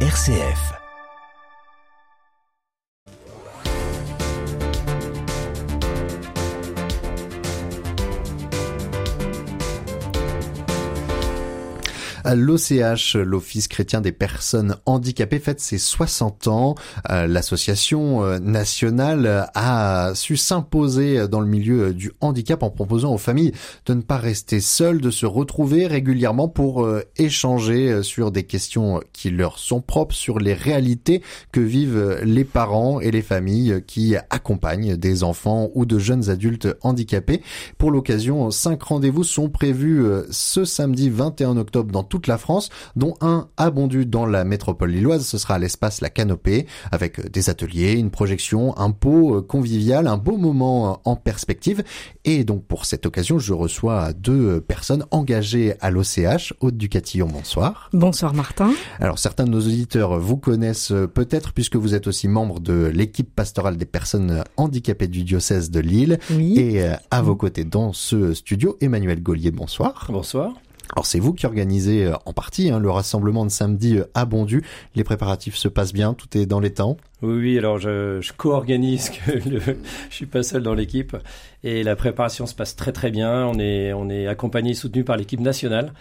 RCF. L'OCH, l'Office chrétien des personnes handicapées, fête ses 60 ans. Euh, l'association euh, nationale a su s'imposer dans le milieu du handicap en proposant aux familles de ne pas rester seules, de se retrouver régulièrement pour euh, échanger sur des questions qui leur sont propres, sur les réalités que vivent les parents et les familles qui accompagnent des enfants ou de jeunes adultes handicapés. Pour l'occasion, cinq rendez-vous sont prévus ce samedi 21 octobre dans tout toute la France, dont un abondu dans la métropole lilloise. Ce sera à l'espace La Canopée, avec des ateliers, une projection, un pot euh, convivial, un beau moment euh, en perspective. Et donc pour cette occasion, je reçois deux personnes engagées à l'OCH, Haute du Catillon, bonsoir. Bonsoir Martin. Alors certains de nos auditeurs vous connaissent euh, peut-être puisque vous êtes aussi membre de l'équipe pastorale des personnes handicapées du diocèse de Lille. Oui. Et à vos côtés dans ce studio, Emmanuel Gaulier, bonsoir. Bonsoir. Alors c'est vous qui organisez euh, en partie hein, le rassemblement de samedi euh, à Bondu. Les préparatifs se passent bien, tout est dans les temps. Oui, oui. Alors je, co-organise, le, je suis pas seul dans l'équipe, et la préparation se passe très très bien. On est on est accompagné, soutenu par l'équipe nationale,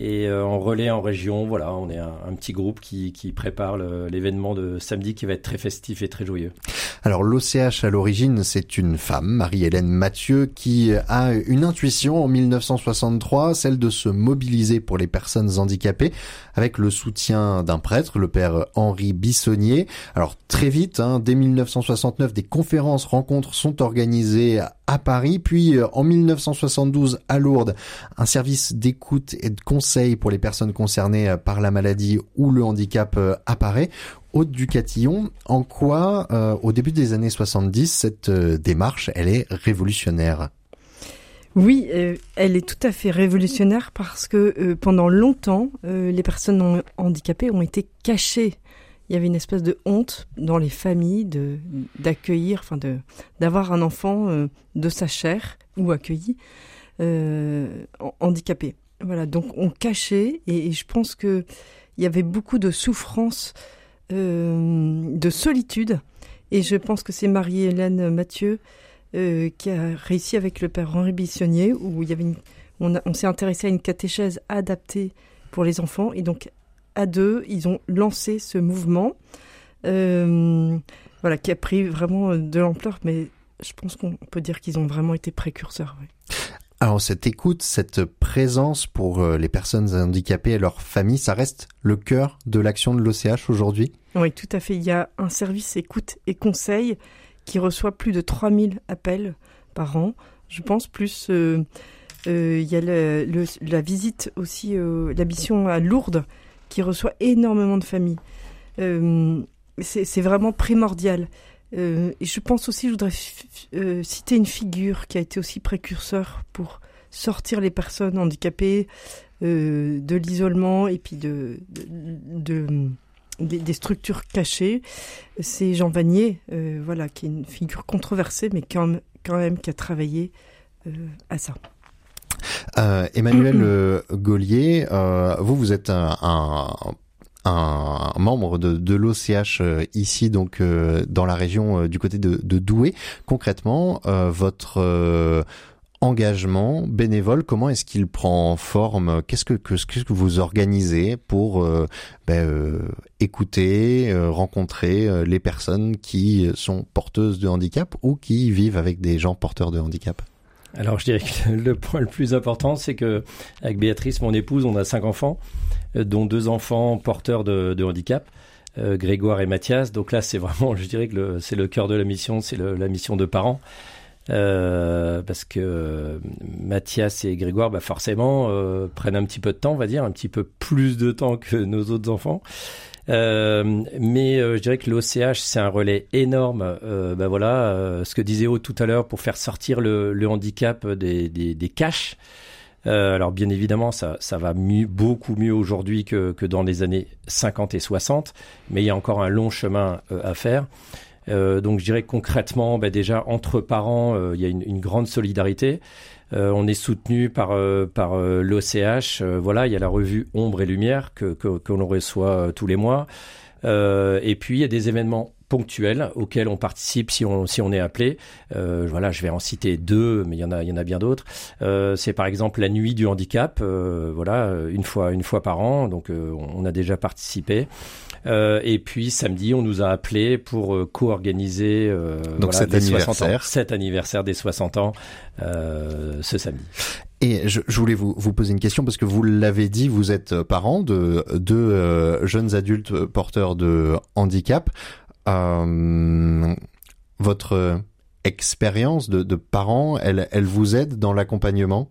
et euh, en relais en région. Voilà, on est un, un petit groupe qui qui prépare l'événement de samedi qui va être très festif et très joyeux. Alors l'OCH à l'origine, c'est une femme, Marie-Hélène Mathieu, qui a une intuition en 1963, celle de se mobiliser pour les personnes handicapées, avec le soutien d'un prêtre, le père Henri Bissonnier. Alors très vite, hein, dès 1969, des conférences, rencontres sont organisées à Paris, puis en 1972 à Lourdes, un service d'écoute et de conseil pour les personnes concernées par la maladie ou le handicap euh, apparaît. Haute du Catillon, en quoi, euh, au début des années 70, cette euh, démarche, elle est révolutionnaire? Oui, euh, elle est tout à fait révolutionnaire parce que euh, pendant longtemps, euh, les personnes handicapées ont été cachées. Il y avait une espèce de honte dans les familles de d'accueillir, enfin de d'avoir un enfant euh, de sa chair ou accueilli euh, handicapé. Voilà, donc on cachait et, je pense que il y avait beaucoup de souffrance euh, de solitude. Et je pense que c'est Marie-Hélène Mathieu euh, qui a réussi avec le père Henri Bissonnier, où il y avait une, on, on s'est intéressé à une catéchèse adaptée pour les enfants. Et donc, à deux, ils ont lancé ce mouvement, euh, voilà, qui a pris vraiment de l'ampleur, mais je pense qu'on peut dire qu'ils ont vraiment été précurseurs. Oui. Alors cette écoute, cette présence pour euh, les personnes handicapées et leurs familles, ça reste le cœur de l'action de l'OCH aujourd'hui? Oui, tout à fait. Il y a un service écoute et conseil qui reçoit plus de 3000 appels par an. Je pense plus... Euh, euh, il y a la visite aussi, la mission à Lourdes qui reçoit énormément de familles. C'est vraiment primordial. Euh, et je pense aussi, je voudrais euh, citer une figure qui a été aussi précurseur pour sortir les personnes handicapées euh, de l'isolement et puis de, de, de des, structures cachées. C'est Jean Vanier, voilà, qui est une figure controversée, mais quand même, qui a travaillé à ça. Emmanuel Gaulier, vous, vous êtes un un membre de, de l'OCH euh, ici donc euh, dans la région euh, du côté de, de Douai. Concrètement, votre engagement bénévole, comment est-ce qu'il prend forme? Qu'est-ce que, que vous organisez pour ben, écouter, rencontrer les personnes qui sont porteuses de handicap ou qui vivent avec des gens porteurs de handicap? Alors je dirais que le point le plus important, c'est que avec Béatrice, mon épouse, on a cinq enfants, dont deux enfants porteurs de, handicap. Euh, Grégoire et Mathias. Donc là, c'est vraiment, je dirais que c'est le cœur de la mission, c'est la mission de parents. Euh, parce que euh, Mathias et Grégoire, bah forcément, euh, prennent un petit peu de temps, on va dire, un petit peu plus de temps que nos autres enfants. Euh, mais euh, je dirais que l'OCH c'est un relais énorme. Euh, ben voilà, euh, ce que disait Aude tout à l'heure pour faire sortir le, le handicap des, des, des caches. Euh, alors bien évidemment, ça, ça va mieux, beaucoup mieux aujourd'hui que, que dans les années 50 et 60, mais il y a encore un long chemin à faire. Donc je dirais concrètement, bah, déjà entre parents, il y a une, grande solidarité. on est soutenu par par l'OCH. voilà, il y a la revue Ombre et Lumière que que, que l'on reçoit tous les mois. et puis il y a des événements ponctuels auxquels on participe si on si on est appelé. Euh, voilà, je vais en citer deux, mais il y en a il y en a bien d'autres. Euh, c'est par exemple la nuit du handicap, euh, voilà, une fois une fois par an, donc euh, on a déjà participé. Euh, et puis samedi, on nous a appelé pour euh, co-organiser donc cet anniversaire. cet anniversaire des 60 ans ce samedi. Et je, je, voulais vous, vous poser une question parce que vous l'avez dit, vous êtes parent de deux jeunes adultes porteurs de handicap. Euh, votre expérience de, de parent, elle, elle vous aide dans l'accompagnement?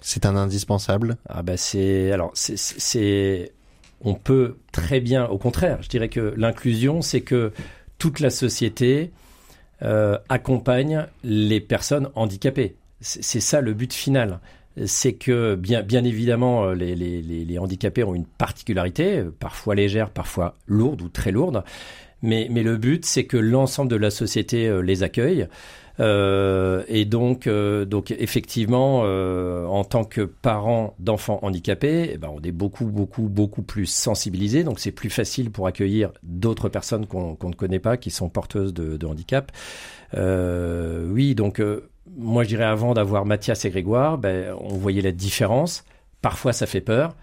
C'est un indispensable? Ah bah c'est alors c'est on peut très bien, au contraire, je dirais que l'inclusion, c'est que toute la société euh, accompagne les personnes handicapées. C'est ça le but final. C'est que bien, bien évidemment, les, les, les, handicapés ont une particularité, parfois légère, parfois lourde ou très lourde, mais, mais le but, c'est que l'ensemble de la société euh, les accueille. Euh, et donc, euh, donc effectivement, euh, en tant que parent d'enfants handicapés, eh ben, on est beaucoup, beaucoup, beaucoup plus sensibilisés. Donc, c'est plus facile pour accueillir d'autres personnes qu'on ne connaît pas, qui sont porteuses de, de handicap. oui, donc moi, je dirais avant d'avoir Mathias et Grégoire, ben, on voyait la différence. Parfois, ça fait peur.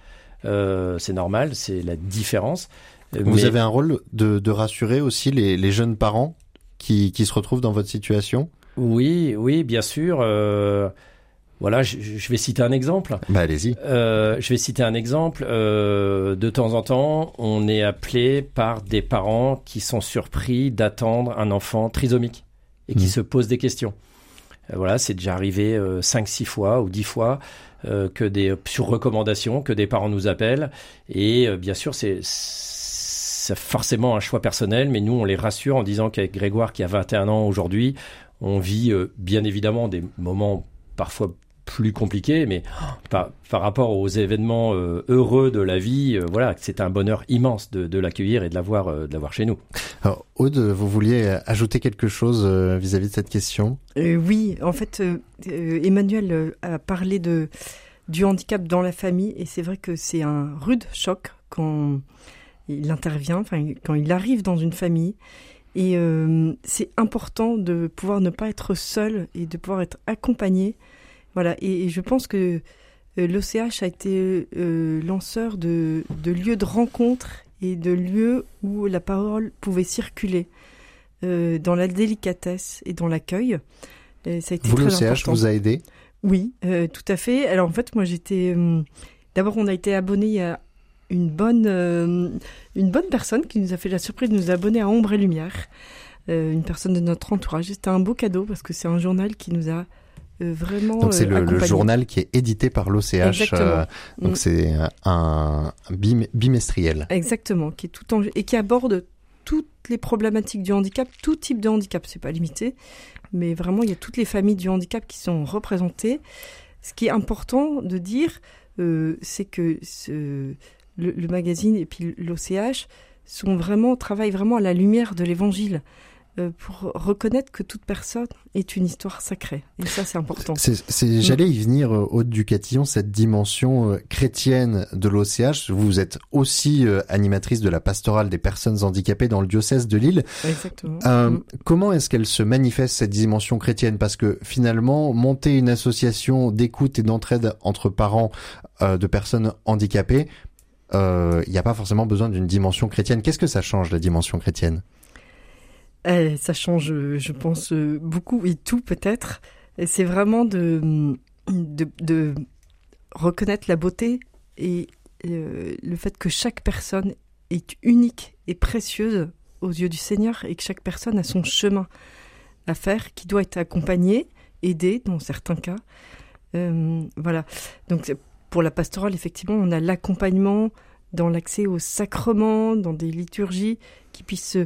c'est normal, c'est la différence. Vous avez un rôle de, de rassurer aussi les, les, jeunes parents qui, qui se retrouvent dans votre situation? Oui, oui, bien sûr. Euh, voilà, je, je, vais citer un exemple. Bah, allez-y. Euh, je vais citer un exemple. Euh, de temps en temps, on est appelé par des parents qui sont surpris d'attendre un enfant trisomique et qui mmh. se posent des questions. Euh, voilà, c'est déjà arrivé euh, 5-6 fois ou 10 fois euh, que des sur recommandation que des parents nous appellent et bien sûr c'est c'est forcément un choix personnel, mais nous, on les rassure en disant qu'avec Grégoire, qui a 21 ans aujourd'hui, on vit euh, bien évidemment des moments parfois plus compliqués, mais par, par rapport aux événements euh, heureux de la vie, euh, voilà, c'est un bonheur immense de, de l'accueillir et de l'avoir, de l'avoir chez nous. Alors, Aude, vous vouliez ajouter quelque chose vis-à-vis de cette question? Oui, en fait, Emmanuel a parlé de du handicap dans la famille, et c'est vrai que c'est un rude choc quand il intervient, enfin, quand il arrive dans une famille. Et euh, c'est important de pouvoir ne pas être seul et de pouvoir être accompagné. Voilà. Et, je pense que euh, l'OCH a été euh, lanceur de, de, lieux de rencontre et de lieux où la parole pouvait circuler dans la délicatesse et dans l'accueil. ça a été vous, l'OCH vous a aidé? Oui, tout à fait. Alors en fait, moi j'étais. D'abord, on a été abonné à une bonne, euh, une bonne personne qui nous a fait la surprise de nous abonner à Ombre et Lumière, euh, une personne de notre entourage. C'était un beau cadeau parce que c'est un journal qui nous a euh, vraiment. Donc c'est le, journal qui est édité par l'OCH. donc mm. c'est un bimestriel. Exactement, qui est tout en, et qui aborde toutes les problématiques du handicap, tout type de handicap, c'est pas limité, mais vraiment il y a toutes les familles du handicap qui sont représentées. Ce qui est important de dire, c'est que ce, le, magazine et puis l'OCH sont vraiment travaillent vraiment à la lumière de l'Évangile euh, pour reconnaître que toute personne est une histoire sacrée. Et ça, c'est important. C'est, j'allais y venir, euh, Aude Ducatillon, cette dimension euh, chrétienne de l'OCH. Vous êtes aussi animatrice de la pastorale des personnes handicapées dans le diocèse de Lille. Exactement. Mm. Comment est-ce qu'elle se manifeste, cette dimension chrétienne? Parce que finalement, monter une association d'écoute et d'entraide entre parents de personnes handicapées, il euh, n'y a pas forcément besoin d'une dimension chrétienne. Qu'est-ce que ça change, la dimension chrétienne? Eh, Ça change, je pense, beaucoup et tout peut-être. C'est vraiment de, reconnaître la beauté et euh, le fait que chaque personne est unique et précieuse aux yeux du Seigneur et que chaque personne a son chemin à faire qui doit être accompagné, aidé dans certains cas. Euh, voilà. Donc pour la pastorale, effectivement, on a l'accompagnement dans l'accès aux sacrements, dans des liturgies qui puissent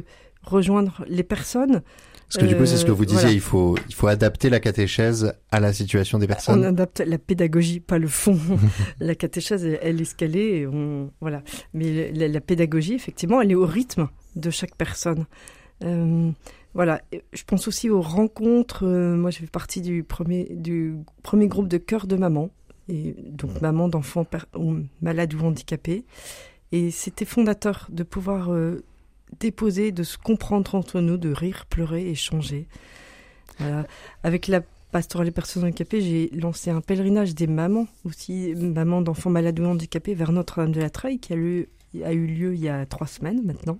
rejoindre les personnes. Parce que du coup, c'est ce que vous euh, disiez, il, faut, il faut adapter la catéchèse à la situation des personnes. On adapte la pédagogie, pas le fond. la catéchèse, elle, est ce qu'elle On, voilà. Mais la, pédagogie, effectivement, elle est au rythme de chaque personne. voilà, je pense aussi aux rencontres. moi, je fais partie du premier, du premier groupe de cœur de maman, et donc maman d'enfants malades ou handicapés. Et c'était fondateur de pouvoir déposer, de se comprendre entre nous, de rire, pleurer, échanger. Voilà. Avec la pastorale des personnes handicapées, j'ai lancé un pèlerinage des mamans aussi, mamans d'enfants malades ou handicapés vers Notre-Dame de la Treille qui a eu lieu il y a trois semaines maintenant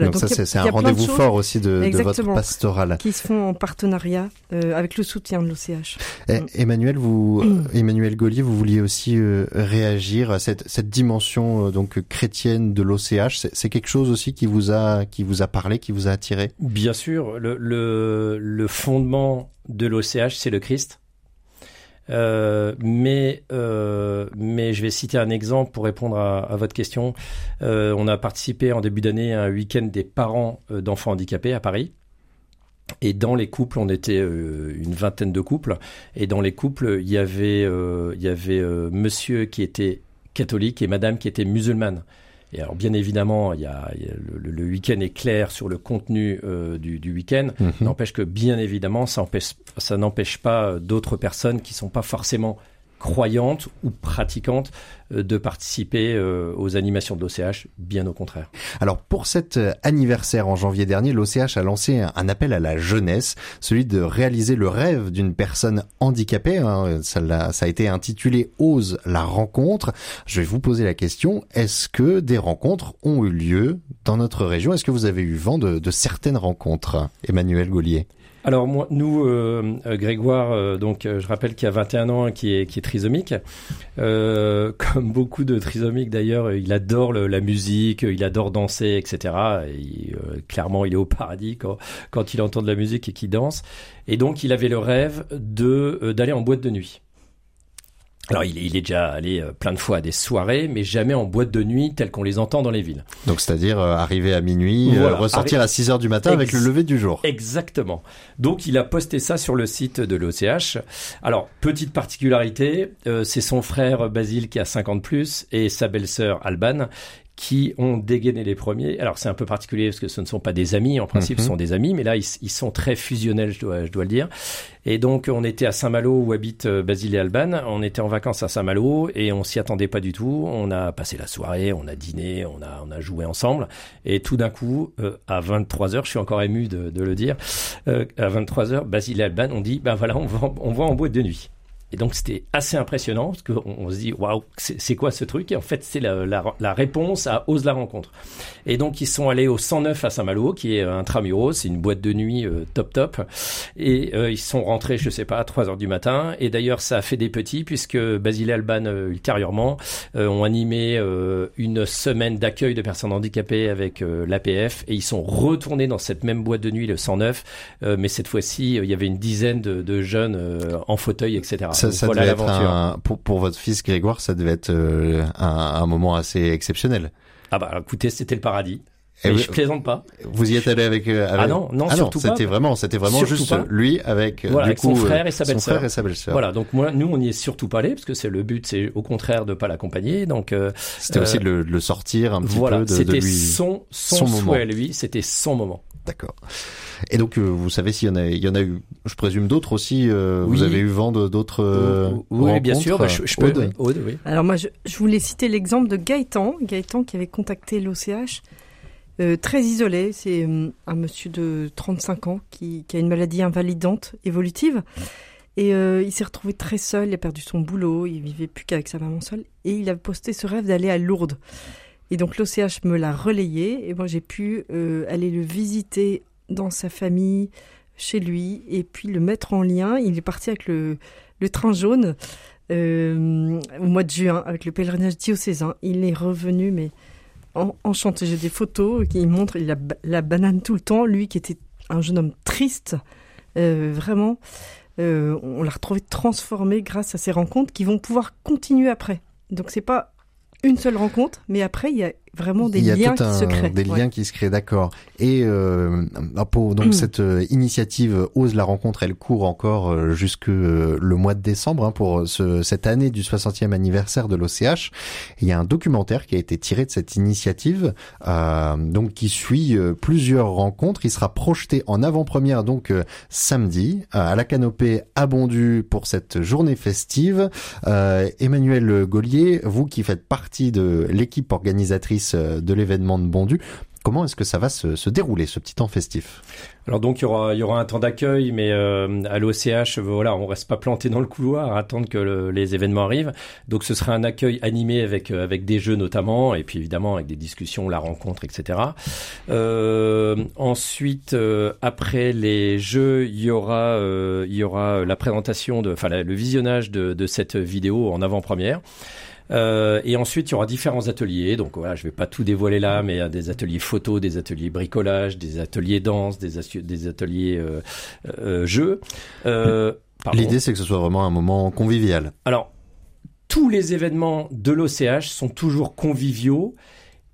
donc, ça, c'est un rendez-vous fort aussi de, de, votre pastoral. Qui se font en partenariat euh, avec le soutien de l'OCH. Eh, mm. Emmanuel, vous, mm. Emmanuel Gaulier, vous vouliez aussi euh, réagir à cette, cette dimension euh, donc chrétienne de l'OCH. C'est quelque chose aussi qui vous a qui vous a parlé, qui vous a attiré? Bien sûr, le, le, le fondement de l'OCH, c'est le Christ. Euh, mais, euh, mais je vais citer un exemple pour répondre à, votre question. Euh, on a participé en début d'année à un week-end des parents d'enfants handicapés à Paris. Et dans les couples, on était une vingtaine de couples. Et dans les couples, il y avait monsieur qui était catholique et madame qui était musulmane. Et alors, bien évidemment, il y a, le, week-end est clair sur le contenu euh, du, du week-end. Mhm. N'empêche que, bien évidemment, ça n'empêche pas d'autres personnes qui sont pas forcément croyantes ou pratiquantes euh, de participer euh, aux animations de l'OCH, bien au contraire. Alors pour cet euh, anniversaire en janvier dernier, l'OCH a lancé un appel à la jeunesse, celui de réaliser le rêve d'une personne handicapée. Hein. Ça, a, été intitulé Ose la rencontre. Je vais vous poser la question, est-ce que des rencontres ont eu lieu dans notre région? Est-ce que vous avez eu vent de, de certaines rencontres Emmanuel Gaulier? Alors moi, nous, euh, euh, Grégoire, euh, donc je rappelle qu'il a 21 ans, qui est qui est trisomique. comme beaucoup de trisomiques d'ailleurs, il adore la musique, il adore danser, etc. Et, clairement, il est au paradis quand quand il entend de la musique et qu'il danse. Et donc, il avait le rêve de d'aller en boîte de nuit. Alors il est, déjà allé euh, plein de fois à des soirées, mais jamais en boîte de nuit telles qu'on les entend dans les villes. Donc c'est-à-dire euh, arriver à minuit, euh, ressortir à 6 heures du matin avec le lever du jour. Exactement. Donc il a posté ça sur le site de l'OCH. Alors petite particularité, c'est son frère Basile qui a 50 plus et sa belle-sœur Alban qui ont dégainé les premiers. Alors c'est un peu particulier parce que ce ne sont pas des amis, en principe ce mhm. sont des amis, mais là ils, sont très fusionnels, je dois, je dois le dire. Et donc on était à Saint-Malo où habite euh, Basile et Alban, on était en vacances à Saint-Malo et on s'y attendait pas du tout. On a passé la soirée, on a dîné, on a, on a joué ensemble et tout d'un coup, euh, à 23 heures, je suis encore ému de, de le dire, euh, à 23 heures, Basile et Alban ont dit, ben voilà, on va, on va en boîte de nuit. Et donc c'était assez impressionnant parce qu'on on se dit waouh c'est quoi ce truc? Et en fait c'est la, la, la, réponse à Ose la rencontre. Et donc ils sont allés au 109 à Saint-Malo qui est un tramuros, c'est une boîte de nuit euh, top top. Et euh, ils sont rentrés je sais pas à 3 heures du matin. Et d'ailleurs ça a fait des petits puisque Basile Alban euh, ultérieurement ont animé une semaine d'accueil de personnes handicapées avec l'APF et ils sont retournés dans cette même boîte de nuit le 109. mais cette fois-ci il y avait une dizaine de, de jeunes en fauteuil etc ça, devait être un, pour, pour votre fils Grégoire, ça devait être euh, un, un, moment assez exceptionnel. Ah bah écoutez, c'était le paradis. Et je plaisante pas. Vous y êtes allé avec, euh, avec... Ah non, non, ah surtout non, C'était vraiment, c'était vraiment juste lui avec, euh, voilà, avec son frère et sa belle-sœur. Son frère et sa belle-sœur. Voilà, donc moi, nous, on n'y est surtout pas allé parce que c'est le but, c'est au contraire de pas l'accompagner. Donc c'était aussi de le, le, sortir un petit voilà, peu de, de lui. C'était son, son, son souhait, lui. C'était son moment. D'accord. Et donc, euh, vous savez s'il y en a, il y en a eu, je présume d'autres aussi. Euh, Vous avez eu vent d'autres euh, Oui, bien sûr. Bah, je, je peux. Aude. oui. Alors moi, je, je voulais citer l'exemple de Gaëtan, Gaëtan qui avait contacté l'OCH. Euh, très isolé, c'est un monsieur de 35 ans qui, qui, a une maladie invalidante évolutive. Et il s'est retrouvé très seul, il a perdu son boulot, il vivait plus qu'avec sa maman seule. Et il a posté ce rêve d'aller à Lourdes. Et donc l'OCH me l'a relayé et moi j'ai pu euh, aller le visiter dans sa famille, chez lui, et puis le mettre en lien. Il est parti avec le, train jaune euh, au mois de juin avec le pèlerinage diocésain. Il est revenu mais enchanté. J'ai des photos qui montrent il a la banane tout le temps. Lui qui était un jeune homme triste, euh, vraiment. on l'a retrouvé transformé grâce à ces rencontres qui vont pouvoir continuer après. Donc c'est pas une seule rencontre, mais après, il y a vraiment des liens qui se créent. Des liens qui se créent, d'accord. Et euh, pour donc mm. cette euh, initiative Ose la rencontre, elle court encore euh, jusque euh, le mois de décembre hein, pour ce, cette année du 60e anniversaire de l'OCH. Il y a un documentaire qui a été tiré de cette initiative, euh, donc qui suit plusieurs rencontres. Il sera projeté en avant-première donc samedi à la canopée à Bondu pour cette journée festive. Emmanuel Gaulier, vous qui faites partie de l'équipe organisatrice de l'événement de Bondu, Comment est-ce que ça va se, dérouler, ce petit temps festif? Alors donc, il y aura, un temps d'accueil, mais euh, à l'OCH, voilà, on reste pas planté dans le couloir à attendre que le, les événements arrivent. Donc, ce sera un accueil animé avec, euh, avec des jeux notamment, et puis évidemment avec des discussions, la rencontre, etc. Euh, ensuite, euh, après les jeux, il y aura, la présentation, de, enfin le visionnage de cette vidéo en avant-première. Euh, et ensuite, il y aura différents ateliers. Donc voilà, je vais pas tout dévoiler là, mais il y a des ateliers photo, des ateliers bricolage, des ateliers danse, des, des ateliers euh, euh, jeux. L'idée, c'est que ce soit vraiment un moment convivial. Alors, tous les événements de l'OCH sont toujours conviviaux.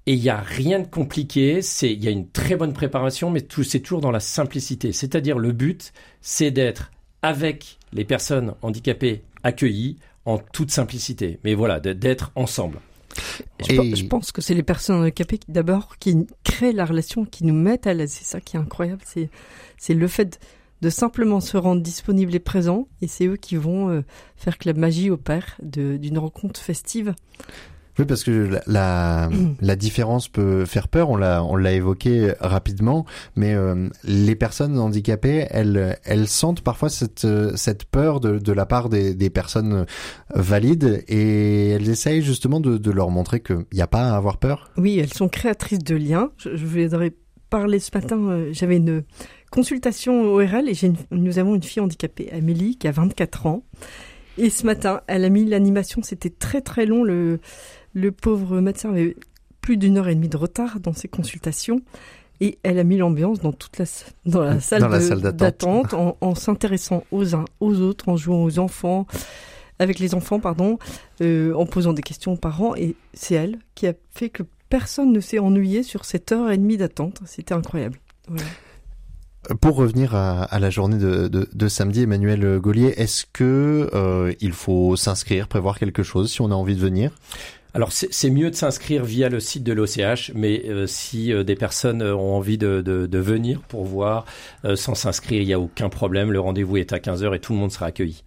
Et il n'y a rien de compliqué, c'est il y a une très bonne préparation, mais c'est toujours dans la simplicité. C'est-à-dire le but, c'est d'être avec les personnes handicapées accueillies, en toute simplicité. Mais voilà, d'être ensemble. Je, pense que c'est les personnes handicapées d'abord qui créent la relation, qui nous mettent à l'aise. C'est ça qui est incroyable. C'est le fait de simplement se rendre disponible et présent. Et c'est eux qui vont euh, faire que la magie opère d'une rencontre festive. Oui, parce que la, la, différence peut faire peur. On l'a, on l'a évoqué rapidement, mais euh, les personnes handicapées, elles, elles sentent parfois cette, cette peur de, de la part des, des personnes valides et elles essayent justement de, de leur montrer qu'il n'y a pas à avoir peur. Oui, elles sont créatrices de liens. Je, je voudrais parler ce matin. Euh, j'avais une consultation ORL et nous avons une fille handicapée, Amélie, qui a 24 ans. Et ce matin, elle a mis l'animation. C'était très très long le le pauvre médecin avait plus d'une heure et demie de retard dans ses consultations et elle a mis l'ambiance dans toute la dans la salle d'attente en, s'intéressant aux uns aux autres, en jouant aux enfants, avec les enfants pardon, euh, en posant des questions aux parents et c'est elle qui a fait que personne ne s'est ennuyé sur cette heure et demie d'attente. C'était incroyable. Pour revenir à, la journée de, samedi, Emmanuel Gaulier, est-ce que euh, il faut s'inscrire, prévoir quelque chose si on a envie de venir? Alors c'est mieux de s'inscrire via le site de l'OCH, mais euh, si euh, des personnes euh, ont envie de, venir pour voir sans s'inscrire, il n'y a aucun problème. Le rendez-vous est à 15h et tout le monde sera accueilli.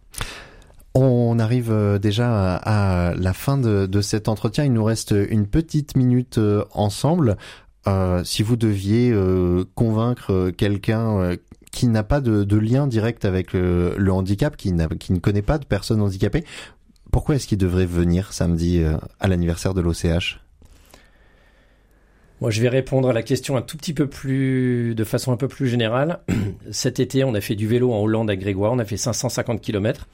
On arrive déjà à la fin de, cet entretien. Il nous reste une petite minute ensemble. si vous deviez convaincre quelqu'un qui n'a pas de, lien direct avec le, le handicap, qui, qui ne connaît pas de personnes handicapées, pourquoi est-ce qu'il devrait venir samedi euh, à l'anniversaire de l'OCH moi, je vais répondre à la question un tout petit peu plus, de façon un peu plus générale. Cet été, on a fait du vélo en Hollande à Grégoire. On a fait 550 km.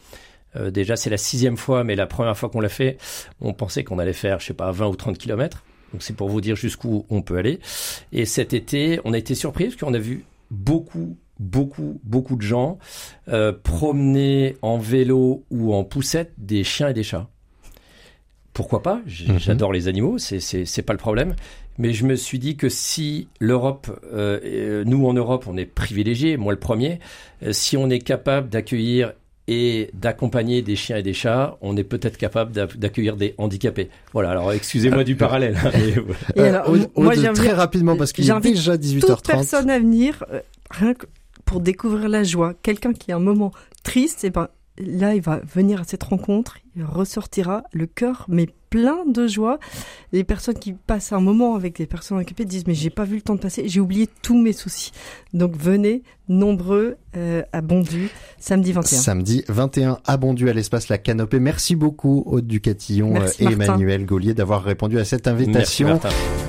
Euh, déjà, c'est la sixième fois, mais la première fois qu'on l'a fait, on pensait qu'on allait faire, je sais pas, 20 ou 30 km. Donc, c'est pour vous dire jusqu'où on peut aller. Et cet été, on a été surpris parce qu'on a vu beaucoup, beaucoup, beaucoup de gens euh, promener en vélo ou en poussette des chiens et des chats. Pourquoi pas? Mhm. J'adore les animaux, c'est pas le problème. Mais je me suis dit que si l'Europe, euh, euh, nous en Europe, on est privilégiés, moi le premier, si on est capable d'accueillir et d'accompagner des chiens et des chats, on est peut-être capable d'accueillir des handicapés. Voilà, alors excusez-moi du parallèle. et alors, moi, très rapidement, parce qu'il est déjà 18h30. Toute personne à venir, rien que pour découvrir la joie. Quelqu'un qui a un moment triste, et eh ben là, il va venir à cette rencontre, il ressortira le cœur mais plein de joie. Les personnes qui passent un moment avec des personnes occupées disent mais j'ai pas vu le temps de passer, j'ai oublié tous mes soucis. Donc venez nombreux euh, à Bondu samedi 21. Samedi 21 à Bondu à l'espace La Canopée. Merci beaucoup Aude Ducatillon et Emmanuel Gaulier d'avoir répondu à cette invitation. Merci